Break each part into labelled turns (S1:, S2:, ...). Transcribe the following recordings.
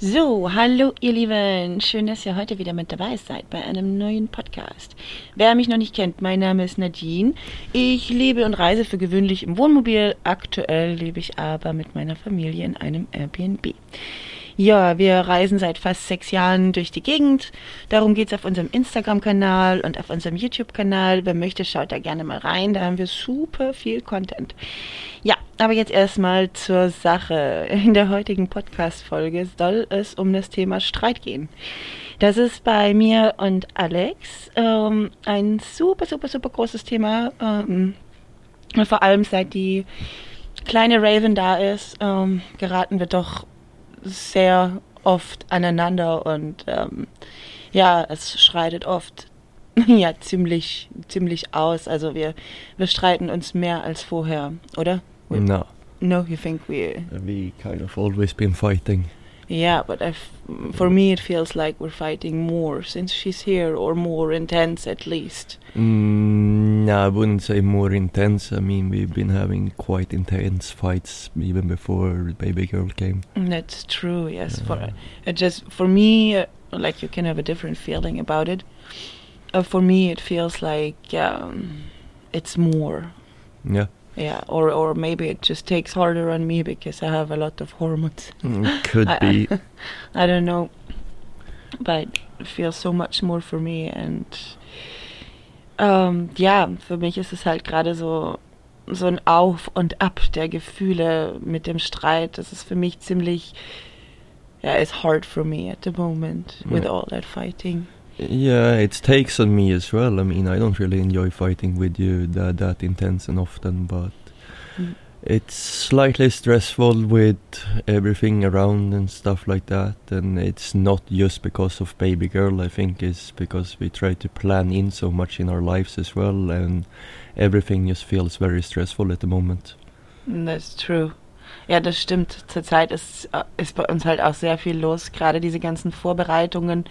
S1: So, hallo ihr Lieben, schön, dass ihr heute wieder mit dabei seid bei einem neuen Podcast. Wer mich noch nicht kennt, mein Name ist Nadine. Ich lebe und reise für gewöhnlich im Wohnmobil. Aktuell lebe ich aber mit meiner Familie in einem Airbnb. Ja, wir reisen seit fast sechs Jahren durch die Gegend. Darum geht's auf unserem Instagram-Kanal und auf unserem YouTube-Kanal. Wer möchte, schaut da gerne mal rein. Da haben wir super viel Content. Ja, aber jetzt erstmal zur Sache. In der heutigen Podcast-Folge soll es um das Thema Streit gehen. Das ist bei mir und Alex ähm, ein super, super, super großes Thema. Ähm, vor allem seit die kleine Raven da ist, ähm, geraten wir doch sehr oft aneinander und ähm, ja, es schreitet oft ja ziemlich ziemlich aus. Also wir wir streiten uns mehr als vorher, oder? We,
S2: No,
S1: No, you think we?
S2: we kind of always been fighting.
S1: Yeah, but I f for me it feels like we're fighting more since she's here, or more intense at least.
S2: Mm, no, I wouldn't say more intense. I mean, we've been having quite intense fights even before baby girl came.
S1: That's true. Yes, for it just for me, uh, like you can have a different feeling about it. Uh, for me, it feels like um, it's more.
S2: Yeah,
S1: Yeah, or or maybe it just takes harder on me because I have a lot of hormones.
S2: Mm, could
S1: I-
S2: be.
S1: I don't know, but it feels so much more for me and ähm, ja, für mich ist es halt gerade so so ein Auf und Ab der Gefühle mit dem Streit. Das ist für mich ziemlich ja, it's hard for me at the moment with
S2: Ja.
S1: all that fighting.
S2: Yeah, it takes on me as well. I mean, I don't really enjoy fighting with you that that intense and often, but
S1: Mm.
S2: it's slightly stressful with everything around and stuff like that. And it's not just because of baby girl. I think it's because we try to plan in so much in our lives as well, and everything just feels very stressful at the moment.
S1: That's true. Ja, das stimmt. Zurzeit ist, äh, ist bei uns halt auch sehr viel los, gerade diese ganzen Vorbereitungen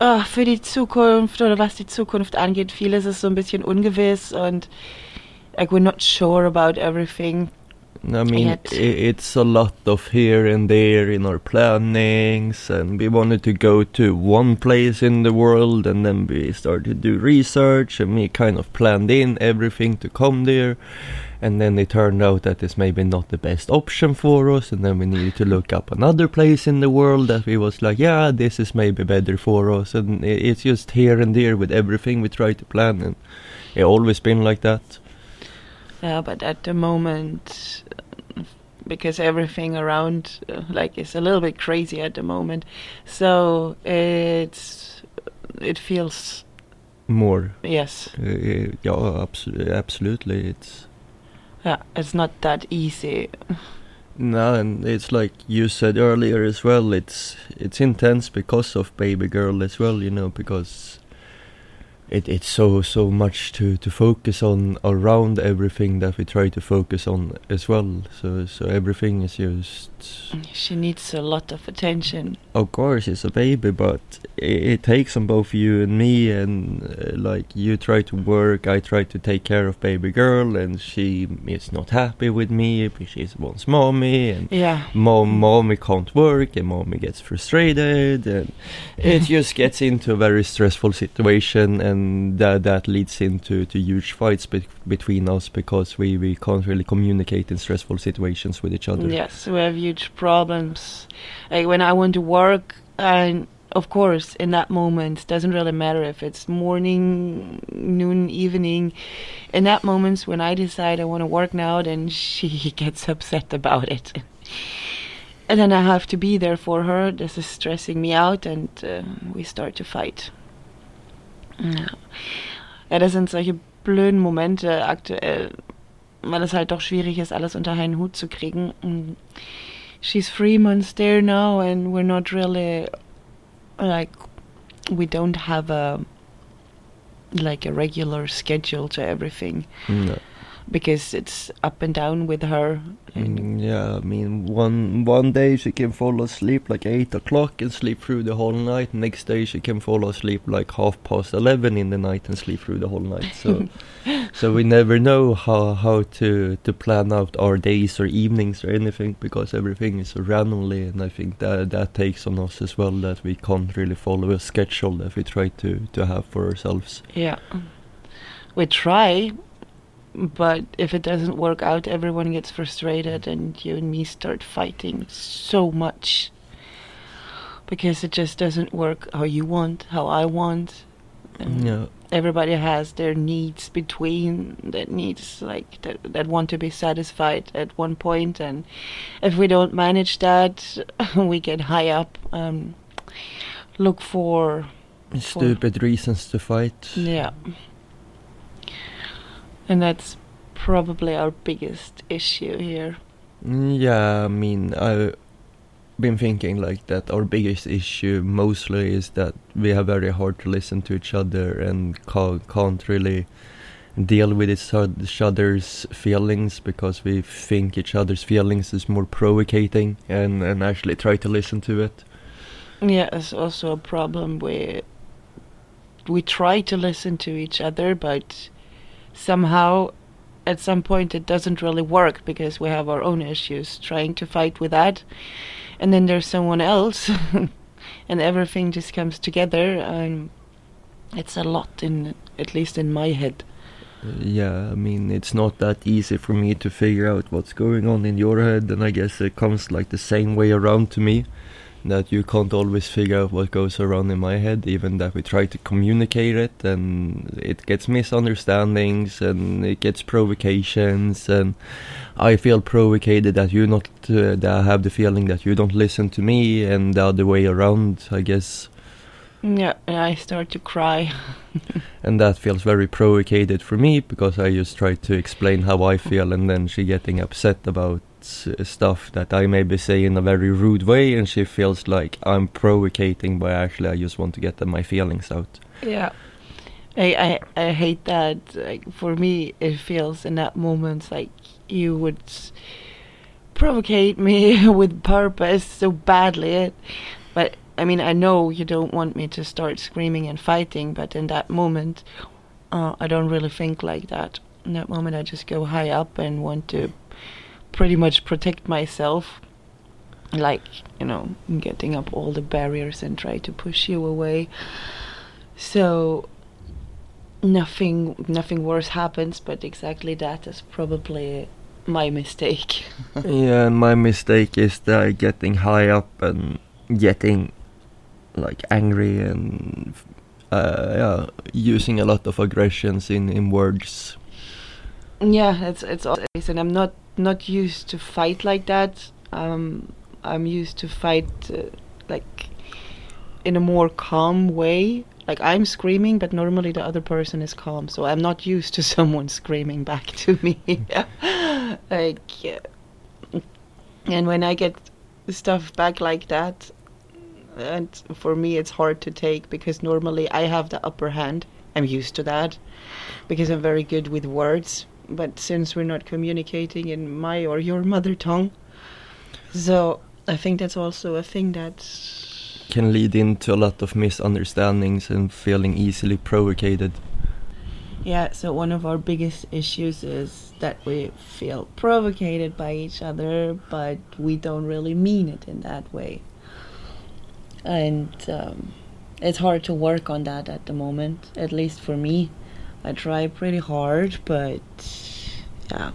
S1: äh, für die Zukunft oder was die Zukunft angeht. Vieles ist so ein bisschen ungewiss und like we're not sure about everything.
S2: I mean,
S1: Yet.
S2: it's a lot of here and there in our plannings, and we wanted to go to one place in the world, and then we started to do research, and we kind of planned in everything to come there, and then it turned out that it's maybe not the best option for us, and then we needed to look up another place in the world that we was like, yeah, this is maybe better for us, and it's just here and there with everything we try to plan, and it always been like that.
S1: Yeah, but at the moment, because everything around uh, like is a little bit crazy at the moment, so it's it feels
S2: More
S1: yes,
S2: Uh, yeah, abs- absolutely. It's
S1: yeah, it's not that easy.
S2: no, and it's like you said earlier as well. It's it's intense because of baby girl as well. You know, because it it's so so much to to focus on around everything that we try to focus on as well. So so everything is just.
S1: She needs a lot of attention.
S2: Of course, it's a baby, but it, it takes on both you and me. And uh, like you try to work, I try to take care of baby girl, and she is not happy with me. but She wants mommy, and
S1: Yeah,
S2: mom, mommy can't work, and mommy gets frustrated, and it just gets into a very stressful situation, and that that leads into to huge fights be- between us because we we can't really communicate in stressful situations with each other.
S1: yes, we have huge problems. Like when I want to work, and of course, in that moment, doesn't really matter if it's morning, noon, evening. In that moments when I decide I want to work now, then she gets upset about it. And then I have to be there for her. This is stressing me out, and uh, we start to fight. Ja. ja, das sind solche blöden Momente aktuell, weil es halt doch schwierig ist, alles unter einen Hut zu kriegen. She's three months there now, and we're not really like we don't have a like a regular schedule to everything.
S2: No.
S1: Because it's up and down with her.
S2: Mm, yeah, I mean, one one day she can fall asleep like eight o'clock and sleep through the whole night. Next day she can fall asleep like half past eleven in the night and sleep through the whole night. So, so we never know how how to to plan out our days or evenings or anything because everything is randomly, and I think that that takes on us as well that we can't really follow a schedule that we try to to have for ourselves.
S1: yeah, we try, but if it doesn't work out, everyone gets frustrated, and you and me start fighting so much because it just doesn't work how you want, how I want. and
S2: Yeah.
S1: everybody has their needs between that needs like that, that want to be satisfied at one point and if we don't manage that we get high up um look for
S2: Stupid reasons to fight.
S1: yeah and that's probably our biggest issue here
S2: Yeah, I mean, I've been thinking like that our biggest issue mostly is that we have very hard to listen to each other and ca- can't really deal with each each other's feelings because we think each other's feelings is more provocating and, and actually try to listen to it.
S1: yeah it's also a problem where we try to listen to each other but somehow at some point it doesn't really work because we have our own issues trying to fight with that and then there's someone else and everything just comes together it's a lot in at least in my head
S2: Yeah, I mean, it's not that easy for me to figure out what's going on in your head, and I guess it comes like the same way around to me. That you can't always figure out what goes around in my head, even that we try to communicate it, and it gets misunderstandings, and it gets provocations, and I feel provocated that you not, uh, that I have the feeling that you don't listen to me, and the other way around, I guess.
S1: yeah i start to cry
S2: and that feels very provocated for me because I just try to explain how I feel and then she getting upset about stuff that I maybe say in a very rude way and she feels like I'm provocating but actually I just want to get my feelings out.
S1: yeah I, I I hate that. Like for me, it feels in that moment like you would provocate me with purpose so badly. But I mean, I know you don't want me to start screaming and fighting, but in that moment, uh, I don't really think like that. In that moment, I just go high up and want to pretty much protect myself. Like, you know, getting up all the barriers and try to push you away. So nothing nothing worse happens, but exactly that is probably my mistake.
S2: yeah, my mistake is that getting high up and getting like angry and uh, yeah, using a lot of aggressions in, in words.
S1: Yeah, it's it's always, and I'm not not used to fight like that. Um, I'm used to fight uh, like in a more calm way. Like I'm screaming, but normally the other person is calm, so I'm not used to someone screaming back to me. like, yeah. and when I get stuff back like that, and for me it's hard to take because normally I have the upper hand. I'm used to that because I'm very good with words. But since we're not communicating in my or your mother tongue, so I think that's also a thing that
S2: Can lead into a lot of misunderstandings and feeling easily provocated.
S1: Yeah, so one of our biggest issues is that we feel provocated by each other, but we don't really mean it in that way. And um, it's hard to work on that at the moment, at least for me. I try pretty hard, but yeah,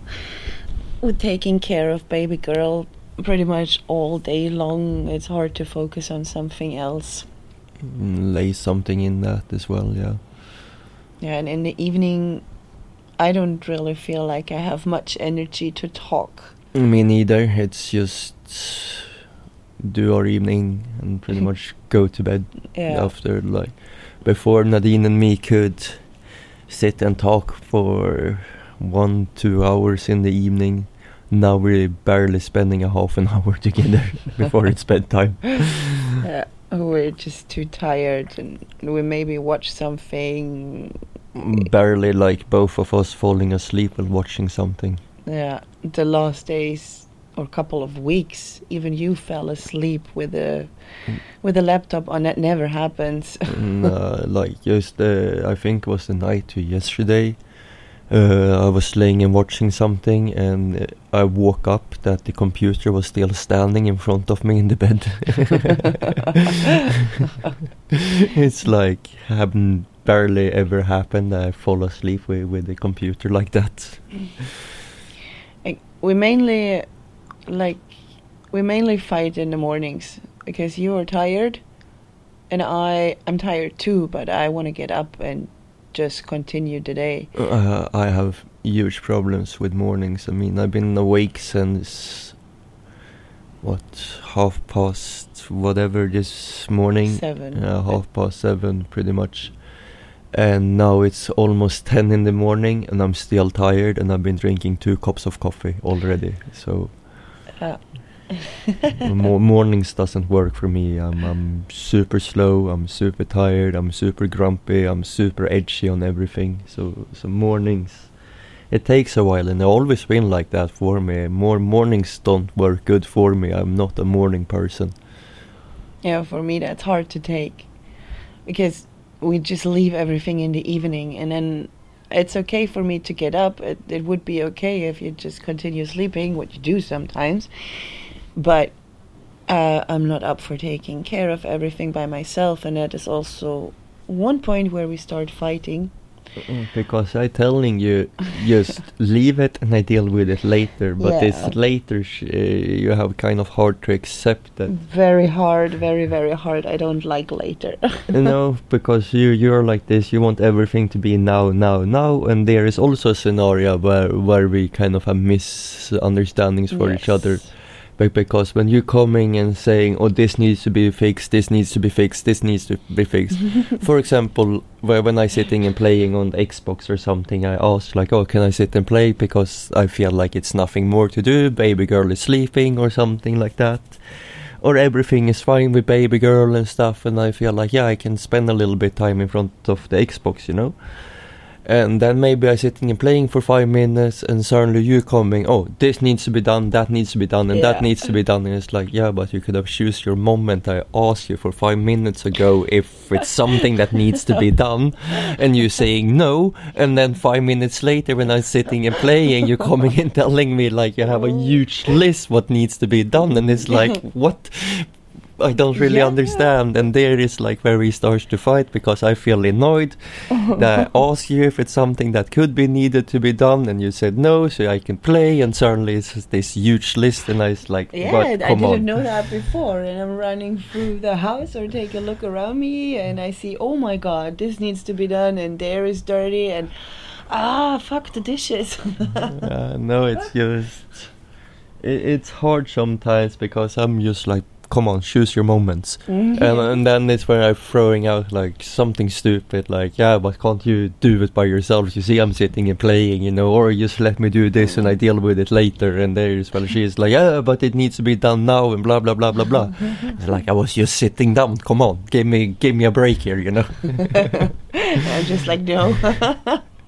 S1: with taking care of baby girl pretty much all day long, it's hard to focus on something else.
S2: Mm, Lay something in that as well, yeah.
S1: Yeah, and in the evening, I don't really feel like I have much energy to talk.
S2: Me neither. It's just do our evening and pretty much go to bed
S1: Yeah.
S2: after like before Nadine and me could sit and talk for one two hours in the evening. Now we're barely spending a half an hour together before it's bedtime.
S1: Yeah, we're just too tired, and we maybe watch something,
S2: barely like both of us falling asleep while watching something.
S1: Yeah, the last days or a couple of weeks, even you fell asleep with a
S2: Mm.
S1: with a laptop on. That never happens.
S2: and, uh, like just uh, I think it was the night to yesterday. Uh, I was laying and watching something, and uh, I woke up that the computer was still standing in front of me in the bed. it's like haven't barely ever happened. that I fall asleep with with the computer like that.
S1: We mainly like we mainly fight in the mornings because you are tired and I I'm tired too, but I want to get up and just continue the day.
S2: Uh, I have huge problems with mornings. I mean, I've been awake since what half past whatever this morning.
S1: Seven.
S2: Yeah, half past seven, pretty much. And now it's almost ten in the morning, and I'm still tired, and I've been drinking two cups of coffee already. So Mo- mornings doesn't work for me. I'm I'm super slow. I'm super tired. I'm super grumpy. I'm super edgy on everything. So so mornings, it takes a while, and it's always been like that for me. More mornings don't work good for me. I'm not a morning person.
S1: yeah, for me that's hard to take because we just leave everything in the evening and then it's okay for me to get up. It, it would be okay if you just continue sleeping, what you do sometimes. But uh, I'm not up for taking care of everything by myself, and that is also one point where we start fighting.
S2: Because I telling you, just leave it and I deal with it later. But
S1: Yeah.
S2: this later, sh- uh, you have kind of hard to accept that.
S1: Very hard, very very hard. I don't like later.
S2: you know, because you you're like this. You want everything to be now, now, now, and there is also a scenario where where we kind of have misunderstandings for each other. But because when you're coming and saying, "Oh, this needs to be fixed, this needs to be fixed, this needs to be fixed," for example, where when I sitting and playing on the Xbox or something, I ask like, "Oh, can I sit and play?" Because I feel like it's nothing more to do. Baby girl is sleeping or something like that, or everything is fine with baby girl and stuff, and I feel like, yeah, I can spend a little bit time in front of the Xbox, you know. And then maybe I sitting and playing for five minutes, and suddenly you coming. Oh, this needs to be done. That needs to be done, and
S1: Yeah.
S2: that needs to be done. And it's like, yeah, but you could have choose your moment. I asked you for five minutes ago if it's something that needs to be done, and you saying no. And then five minutes later, when I'm sitting and playing, you're coming and telling me like you have a huge list what needs to be done, and it's like what. I don't really
S1: Yeah.
S2: understand, and there is like where we start to fight because I feel annoyed that I ask you if it's something that could be needed to be done, and you said no, so I can play, and suddenly it's this huge list, and I was like,
S1: Yeah, I didn't
S2: on.
S1: know that before, and I'm running through the house or take a look around me, and I see, oh my god, this needs to be done, and there is dirty, and ah, fuck the dishes.
S2: uh, no, it's just it, it's hard sometimes because I'm just like, come on, choose your moments.
S1: Mm-hmm.
S2: and, and then it's where I'm throwing out like something stupid, like yeah, but can't you do it by yourself? You see, I'm sitting and playing, you know, or just let me do this and I deal with it later. And there's well, she's like, yeah, but it needs to be done now, and blah blah blah blah blah. it's like I was just sitting down. Come on, give me give me a break here, you know.
S1: I'm just like, no.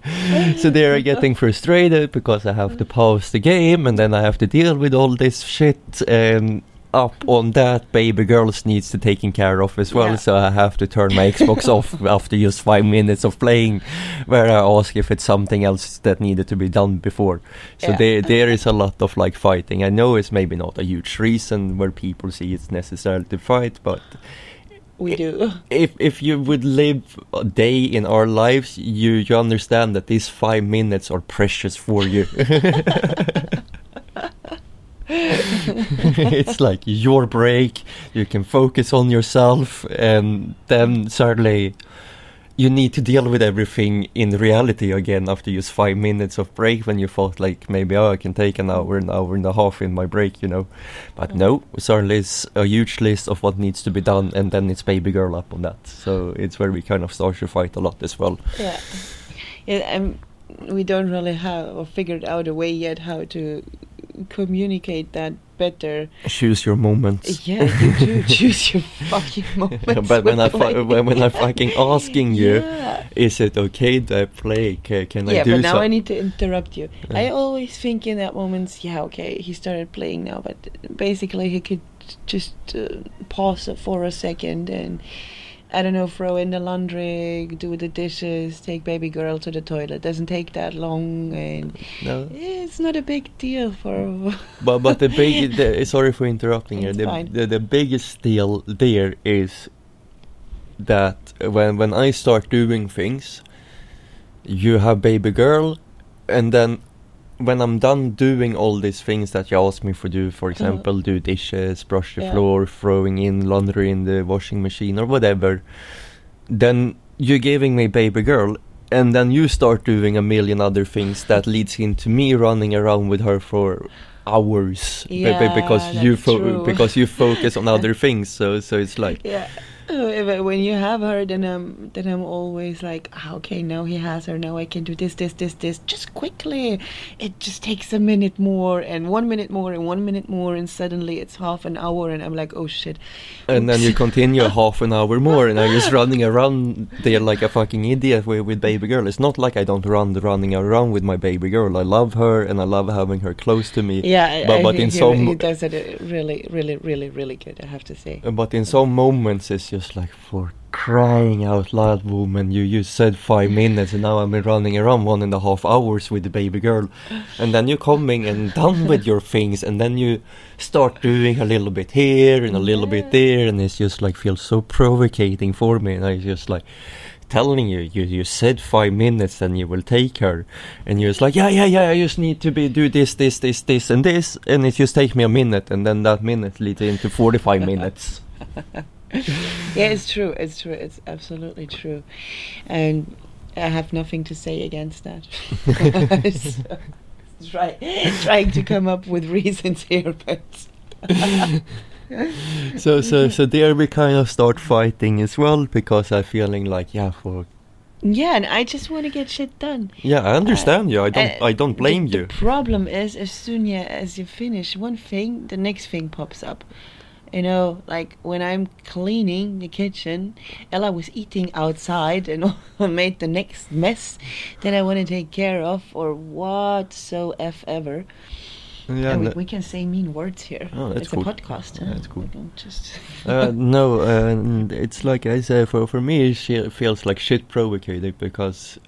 S2: so they're getting frustrated because I have to pause the game and then I have to deal with all this shit and up on that baby girls needs to taken care of as well
S1: Yeah.
S2: so I have to turn my Xbox off after just five minutes of playing where I ask if it's something else that needed to be done before so
S1: Yeah.
S2: there there is a lot of like fighting I know it's maybe not a huge reason where people see it's necessary to fight but
S1: we do.
S2: if if you would live a day in our lives, you you understand that these five minutes are precious for you. it's like your break. You can focus on yourself, and then suddenly you need to deal with everything in reality again after just five minutes of break when you thought like maybe oh I can take an hour, an hour and a half in my break, you know. But mm. no, suddenly it's a huge list of what needs to be done and then it's baby girl up on that. So it's where we kind of start to fight a lot as well.
S1: Yeah. Yeah, and we don't really have or figured out a way yet how to communicate that better.
S2: Choose your moments.
S1: Yeah, you do choose your fucking moments.
S2: but when I fu- when, when I'm fucking asking you,
S1: Yeah.
S2: is it okay that I play? Can, can I
S1: yeah, but now
S2: so-
S1: I need to interrupt you. I always think in that moments, yeah, okay, he started playing now, but basically he could just uh, pause for a second and I don't know, throw in the laundry, do the dishes, take baby girl to the toilet. Doesn't take that long, and
S2: No.
S1: it's not a big deal for.
S2: But but the big the, sorry for interrupting here. The, the the biggest deal there is that when when I start doing things, you have baby girl, and then when I'm done doing all these things that you ask me for do, for example, do dishes, brush the
S1: Yeah.
S2: floor, throwing in laundry in the washing machine or whatever, then you're giving me baby girl. And then you start doing a million other things that leads into me running around with her for hours
S1: Yeah,
S2: because you fo- because you focus on other things. So so it's like
S1: yeah. When you have her, then I'm then I'm always like, ah, okay, now he has her. Now I can do this, this, this, this, just quickly. It just takes a minute more, and one minute more, and one minute more, and suddenly it's half an hour, and I'm like, oh shit.
S2: and then you continue half an hour more, and I'm just running around there like a fucking idiot with, with baby girl. It's not like I don't run the running around with my baby girl. I love her, and I love having her close to me.
S1: Yeah, I-
S2: but
S1: I
S2: but
S1: think
S2: in
S1: he,
S2: some
S1: he does it really, really, really, really good. I have to say.
S2: but in some moments it's just like for crying out loud, woman. You you said five minutes, and now I've been running around one and a half hours with the baby girl, and then you're coming and done with your things, and then you start doing a little bit here and a little bit there, and it's just like feels so provocating for me, and I just like telling you, you you said five minutes and you will take her, and you're just like, yeah, yeah, yeah, I just need to be do this, this, this, this, and this, and it just take me a minute, and then that minute leads into forty five minutes.
S1: yeah, it's true. It's true. It's absolutely true, and I have nothing to say against that. So, try, trying to come up with reasons here, but
S2: so so so there we kind of start fighting as well because I'm feeling like yeah for
S1: yeah, and I just want to get shit done.
S2: yeah I understand you I don't
S1: Uh,
S2: I don't blame
S1: the,
S2: you
S1: The problem is, as soon as you finish one thing, the next thing pops up. You know, like when I'm cleaning the kitchen, Ella was eating outside and made the next mess that I want to take care of, or whatsoever.
S2: yeah
S1: and we, we can say mean words here.
S2: Oh, that's
S1: it's
S2: cool.
S1: a podcast.
S2: Yeah, that's cool.
S1: Just.
S2: uh, no uh, it's like I say for for me it she- feels like shit provocating because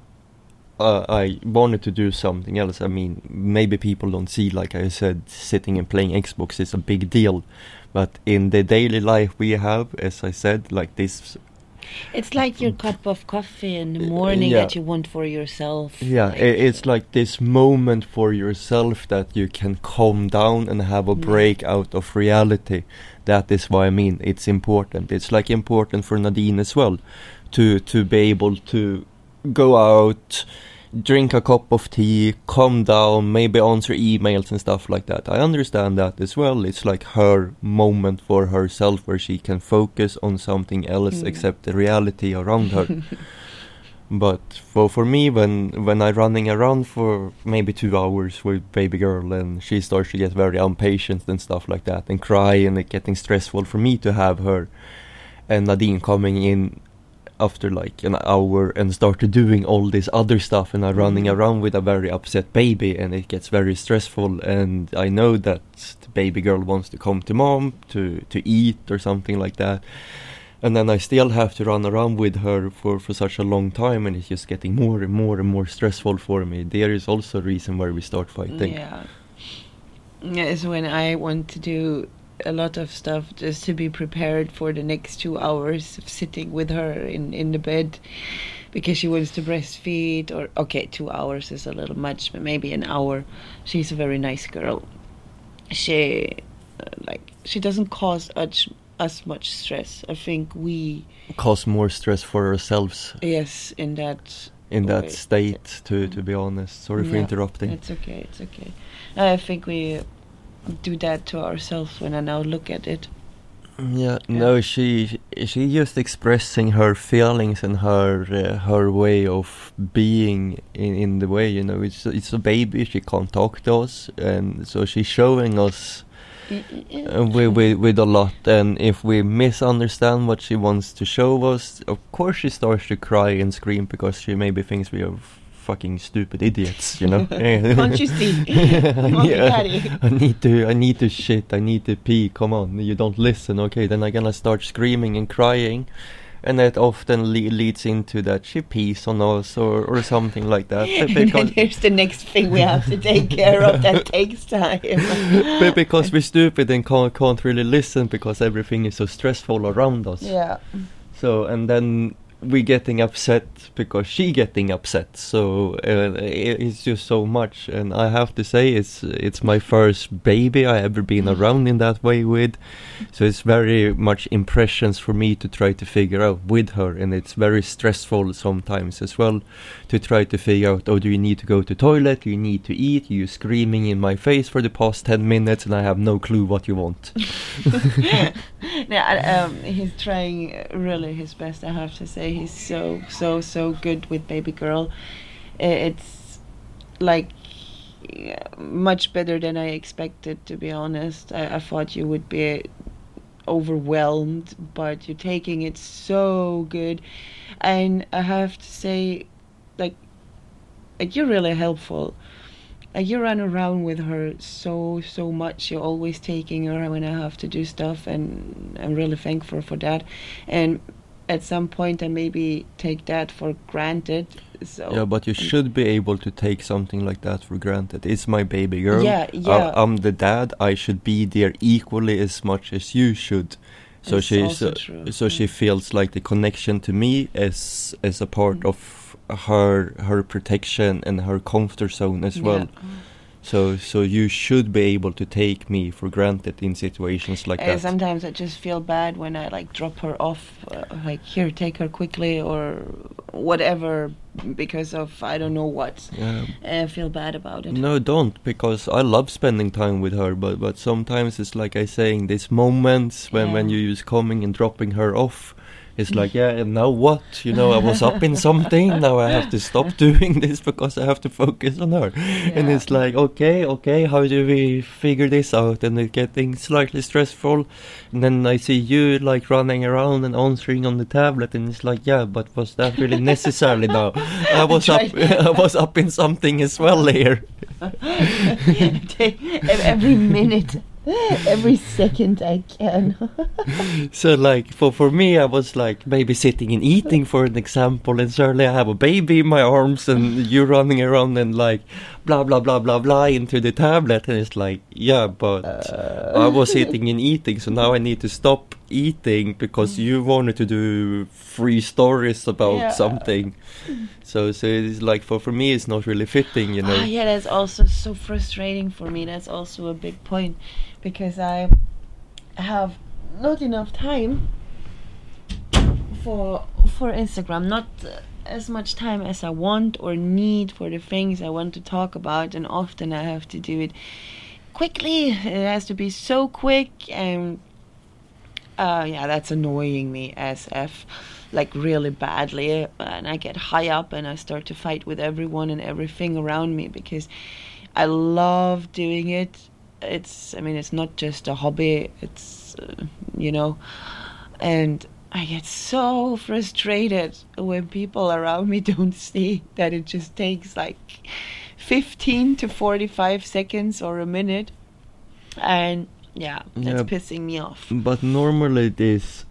S2: uh, I wanted to do something else I mean maybe people don't see like I said sitting and playing Xbox is a big deal but in the daily life we have as I said like this
S1: It's like your cup of coffee in the
S2: Uh,
S1: morning
S2: yeah.
S1: that you want for yourself.
S2: Yeah,
S1: like,
S2: it's like this moment for yourself that you can calm down and have a
S1: Mm.
S2: break out of reality. That is what I mean. It's important. It's like important for Nadine as well to to be able to go out, drink a cup of tea, calm down, maybe answer emails and stuff like that. I understand that as well. It's like her moment for herself where she can focus on something else
S1: Mm.
S2: except the reality around her. But for for me, when when I'm running around for maybe two hours with baby girl, and she starts to get very impatient and stuff like that, and cry, and it getting stressful for me to have her, and Nadine coming in after like an hour and started doing all this other stuff, and I'm running
S1: Mhm.
S2: around with a very upset baby, and it gets very stressful, and I know that the baby girl wants to come to mom to to eat or something like that and then I still have to run around with her for, for such a long time, and it's just getting more and more and more stressful for me. There is also a reason why we start fighting.
S1: Yeah. Yeah, it's when I want to do a lot of stuff just to be prepared for the next two hours of sitting with her in, in the bed because she wants to breastfeed or okay two hours is a little much but maybe an hour she's a very nice girl she uh, like she doesn't cause us us much stress i think we
S2: Cause more stress for ourselves
S1: yes in that
S2: in that
S1: way.
S2: state. To to be honest, sorry for interrupting.
S1: It's okay. It's okay. I think we do that to ourselves when I now look at it.
S2: Yeah, no, she she just expressing her feelings and her uh, her way of being in in the way you know it's it's a baby she can't talk to us and so she's showing us uh, with, with with a lot and if we misunderstand what she wants to show us of course she starts to cry and scream because she maybe thinks we are fucking stupid idiots you know
S1: Can't you see? Mommy, daddy.
S2: Uh, I need to, I need to shit, I need to pee. Come on, you don't listen. Okay, then I'm gonna start screaming and crying, and that often le- leads into that she pees on us or, or something like that.
S1: And then here's the next thing we have to take care of that takes time.
S2: but because we're stupid and can't, can't really listen because everything is so stressful around us.
S1: yeah.
S2: So and then we getting upset because she getting upset. So uh, it's just so much, and I have to say it's it's my first baby I ever been around in that way with. So it's very much impressions for me to try to figure out with her, and it's very stressful sometimes as well to try to figure out. Oh, do you need to go to toilet? Do you need to eat? You screaming in my face for the past ten minutes, and I have no clue what you want.
S1: yeah, um, he's trying really his best. I have to say, he's so so so good with baby girl. It's like much better than I expected. To be honest, I, I thought you would be overwhelmed, but you're taking it so good, and I have to say, like, like you're really helpful. Like you run around with her so so much. You're always taking her when I have to do stuff, and I'm really thankful for that. And at some point, I maybe take that for granted. So
S2: Yeah, but you should be able to take something like that for granted. It's my baby girl.
S1: Yeah,
S2: I-
S1: yeah.
S2: I'm the dad. I should be there equally as much as you should. So
S1: It's
S2: she
S1: also
S2: so,
S1: yeah.
S2: she feels like the connection to me is is a part
S1: Mm.
S2: of her her protection and her comfort zone as well.
S1: Yeah.
S2: So so you should be able to take me for granted in situations like
S1: Uh,
S2: that.
S1: sometimes I just feel bad when I like drop her off, uh, like here, take her quickly or whatever, because of I don't know what.
S2: Yeah.
S1: I feel bad about it.
S2: No, don't, because I love spending time with her. But but sometimes it's like I saying, these moments when when you use coming and dropping her off, it's like yeah, and now what? You know, I was up in something. Now I have to stop doing this because I have to focus on her. And it's like okay, okay, how do we figure this out? And it's getting slightly stressful. And then I see you like running around and answering on the tablet, and it's like yeah, but was that really necessary now? I was up, I was up in something as well here.
S1: Every minute, every second I can.
S2: So like for for me, I was like babysitting and eating for an example, and suddenly I have a baby in my arms, and you running around and like blah blah blah blah blah into the tablet, and it's like yeah, but I was uh. sitting and eating, so now I need to stop eating because you wanted to do three stories about
S1: Yeah.
S2: something. So so it's like for for me, it's not really fitting, you know.
S1: Ah, yeah, that's also so frustrating for me. That's also a big point because I have not enough time for for Instagram. Not uh, as much time as I want or need for the things I want to talk about, and often I have to do it quickly. It has to be so quick, and uh, yeah, that's annoying me SF like really badly. And I get high up and I start to fight with everyone and everything around me because I love doing it. It's, I mean, it's not just a hobby, it's, uh, you know, and I get so frustrated when people around me don't see that it just takes like 15 to 45 seconds or a minute. And yeah, that's
S2: Yeah.
S1: pissing me off.
S2: But normally it is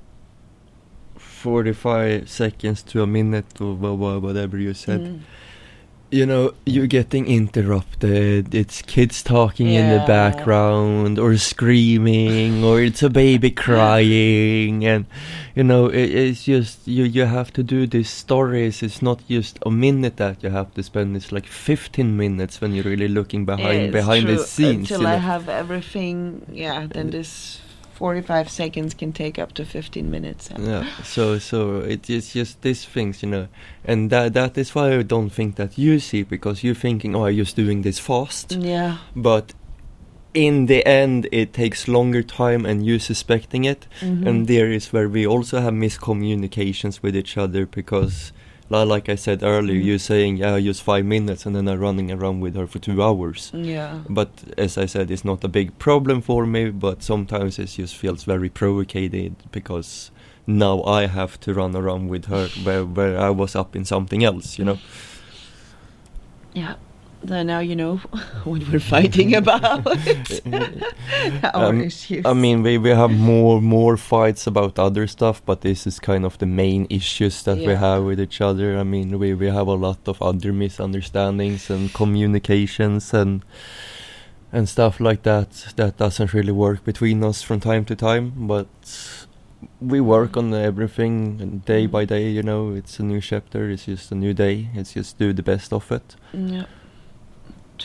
S2: 45 seconds to a minute or wha- wha- whatever you said.
S1: Mm.
S2: You know, you're getting interrupted. It's kids talking in the background or screaming or it's a baby crying and you know, it, it's just you you have to do these stories. It's not just a minute that you have to spend. It's like 15 minutes when you're really looking behind behind the scenes.
S1: Until
S2: you
S1: I have everything, yeah, then this 45 seconds can take up to 15 minutes.
S2: Yeah, so so it is just these things, you know, and that that is why I don't think that you see because you're thinking, oh, I'm just doing this fast,
S1: Yeah.
S2: but in the end it takes longer time and you suspecting it
S1: Mhm.
S2: and there is where we also have miscommunications with each other because like I said earlier
S1: Mhm.
S2: you saying yeah I use five minutes and then I'm running around with her for two hours
S1: Yeah.
S2: but as I said it's not a big problem for me but sometimes it just feels very provocated because now I have to run around with her where, where I was up in something else you know
S1: Yeah. So now you know what we're fighting about. Our
S2: Um,
S1: issues.
S2: I mean, we, we have more more fights about other stuff, but this is kind of the main issues that we have with each other. I mean, we, we have a lot of other misunderstandings and communications and and stuff like that that doesn't really work between us from time to time. But we work on everything day by day. You know, it's a new chapter. It's just a new day. It's just do the best of it.
S1: yeah.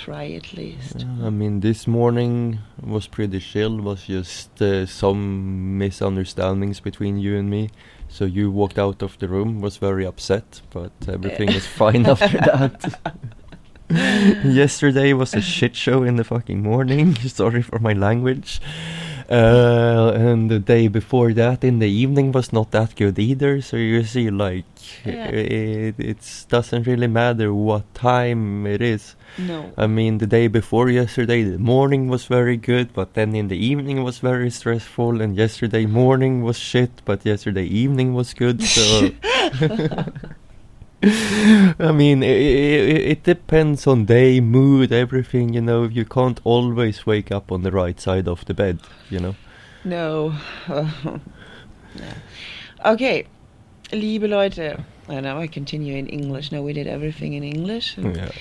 S1: Try at least.
S2: Yeah, I mean, this morning was pretty chill. Was just uh, some misunderstandings between you and me. So you walked out of the room, was very upset, but everything is fine after that. Yesterday was a shit show in the fucking morning. Sorry for my language. Uh, and the day before that, in the evening, was not that good either. So you see, like,
S1: Yeah.
S2: it it doesn't really matter what time it is.
S1: No.
S2: I mean, the day before yesterday, the morning was very good, but then in the evening was very stressful, and yesterday morning was shit, but yesterday evening was good. So, I mean, it, it, it depends on day, mood, everything. You know, you can't always wake up on the right side of the bed. You know.
S1: No. Okay. Liebe Leute. Uh, now I continue in English. Now we did everything in English.
S2: Yeah.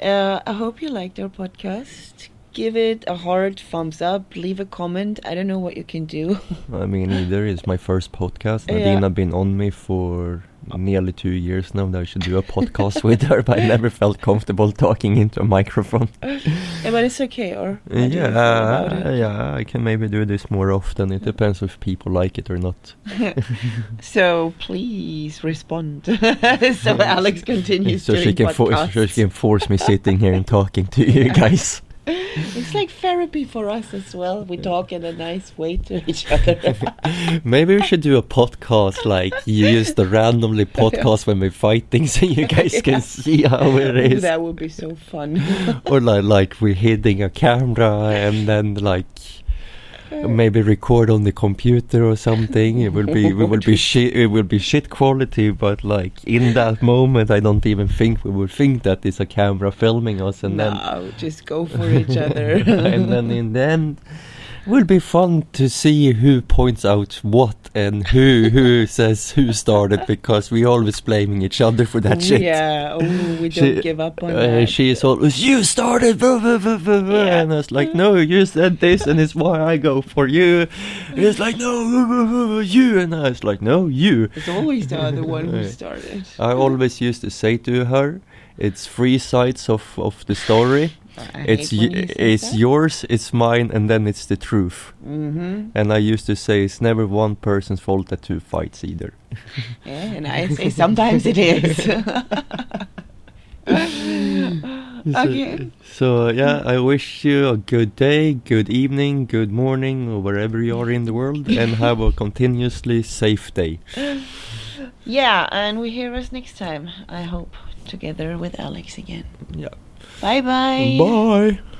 S1: Uh, I hope you liked our podcast. Give it a hard thumbs up. Leave a comment. I don't know what you can do.
S2: I mean, either is my first podcast. Nadine been on me for nearly two years now. That I should do a podcast with her, but I never felt comfortable talking into a microphone.
S1: yeah, but it's okay. Or how do you feel
S2: Yeah,
S1: uh, it?
S2: yeah, I can maybe do this more often. It depends if people like it or not.
S1: So please respond. so Alex continues
S2: so she can so she can force me sitting here and talking to you guys.
S1: It's like therapy for us as well. We talk in a nice way to each other.
S2: Maybe we should do a podcast like you use the randomly podcast when we're fighting, so you guys can see how it is.
S1: that would be so fun.
S2: or like like we're hitting a camera and then like maybe record on the computer or something it will be it will be shit it will be shit quality but like in that moment i don't even think we would think that it's a camera filming us and
S1: no, just go for each other.
S2: and then in the end will be fun to see who points out what and who who says who started because we always blaming each other for that shit
S1: Yeah, oh, we don't
S2: She-
S1: give up on
S2: uh,
S1: that.
S2: she is always you started blah, blah, blah, blah, blah,"
S1: Yeah.
S2: and I was like no you said this and it's why I go for you and it's like no you and I was like no you
S1: It's always the other one who started.
S2: I always used to say to her it's three sides of, of the story
S1: I
S2: it's y-
S1: when he says
S2: it's
S1: that.
S2: yours it's mine and then it's the truth
S1: Mhm.
S2: and I used to say it's never one person's fault that two fights either
S1: Yeah, and I say sometimes it is. okay.
S2: So yeah, I wish you a good day, good evening, good morning, or wherever you are in the world, and have a continuously safe day.
S1: Yeah, and we hear us next time. I hope together with Alex again.
S2: Yeah.
S1: Bye bye.
S2: Bye.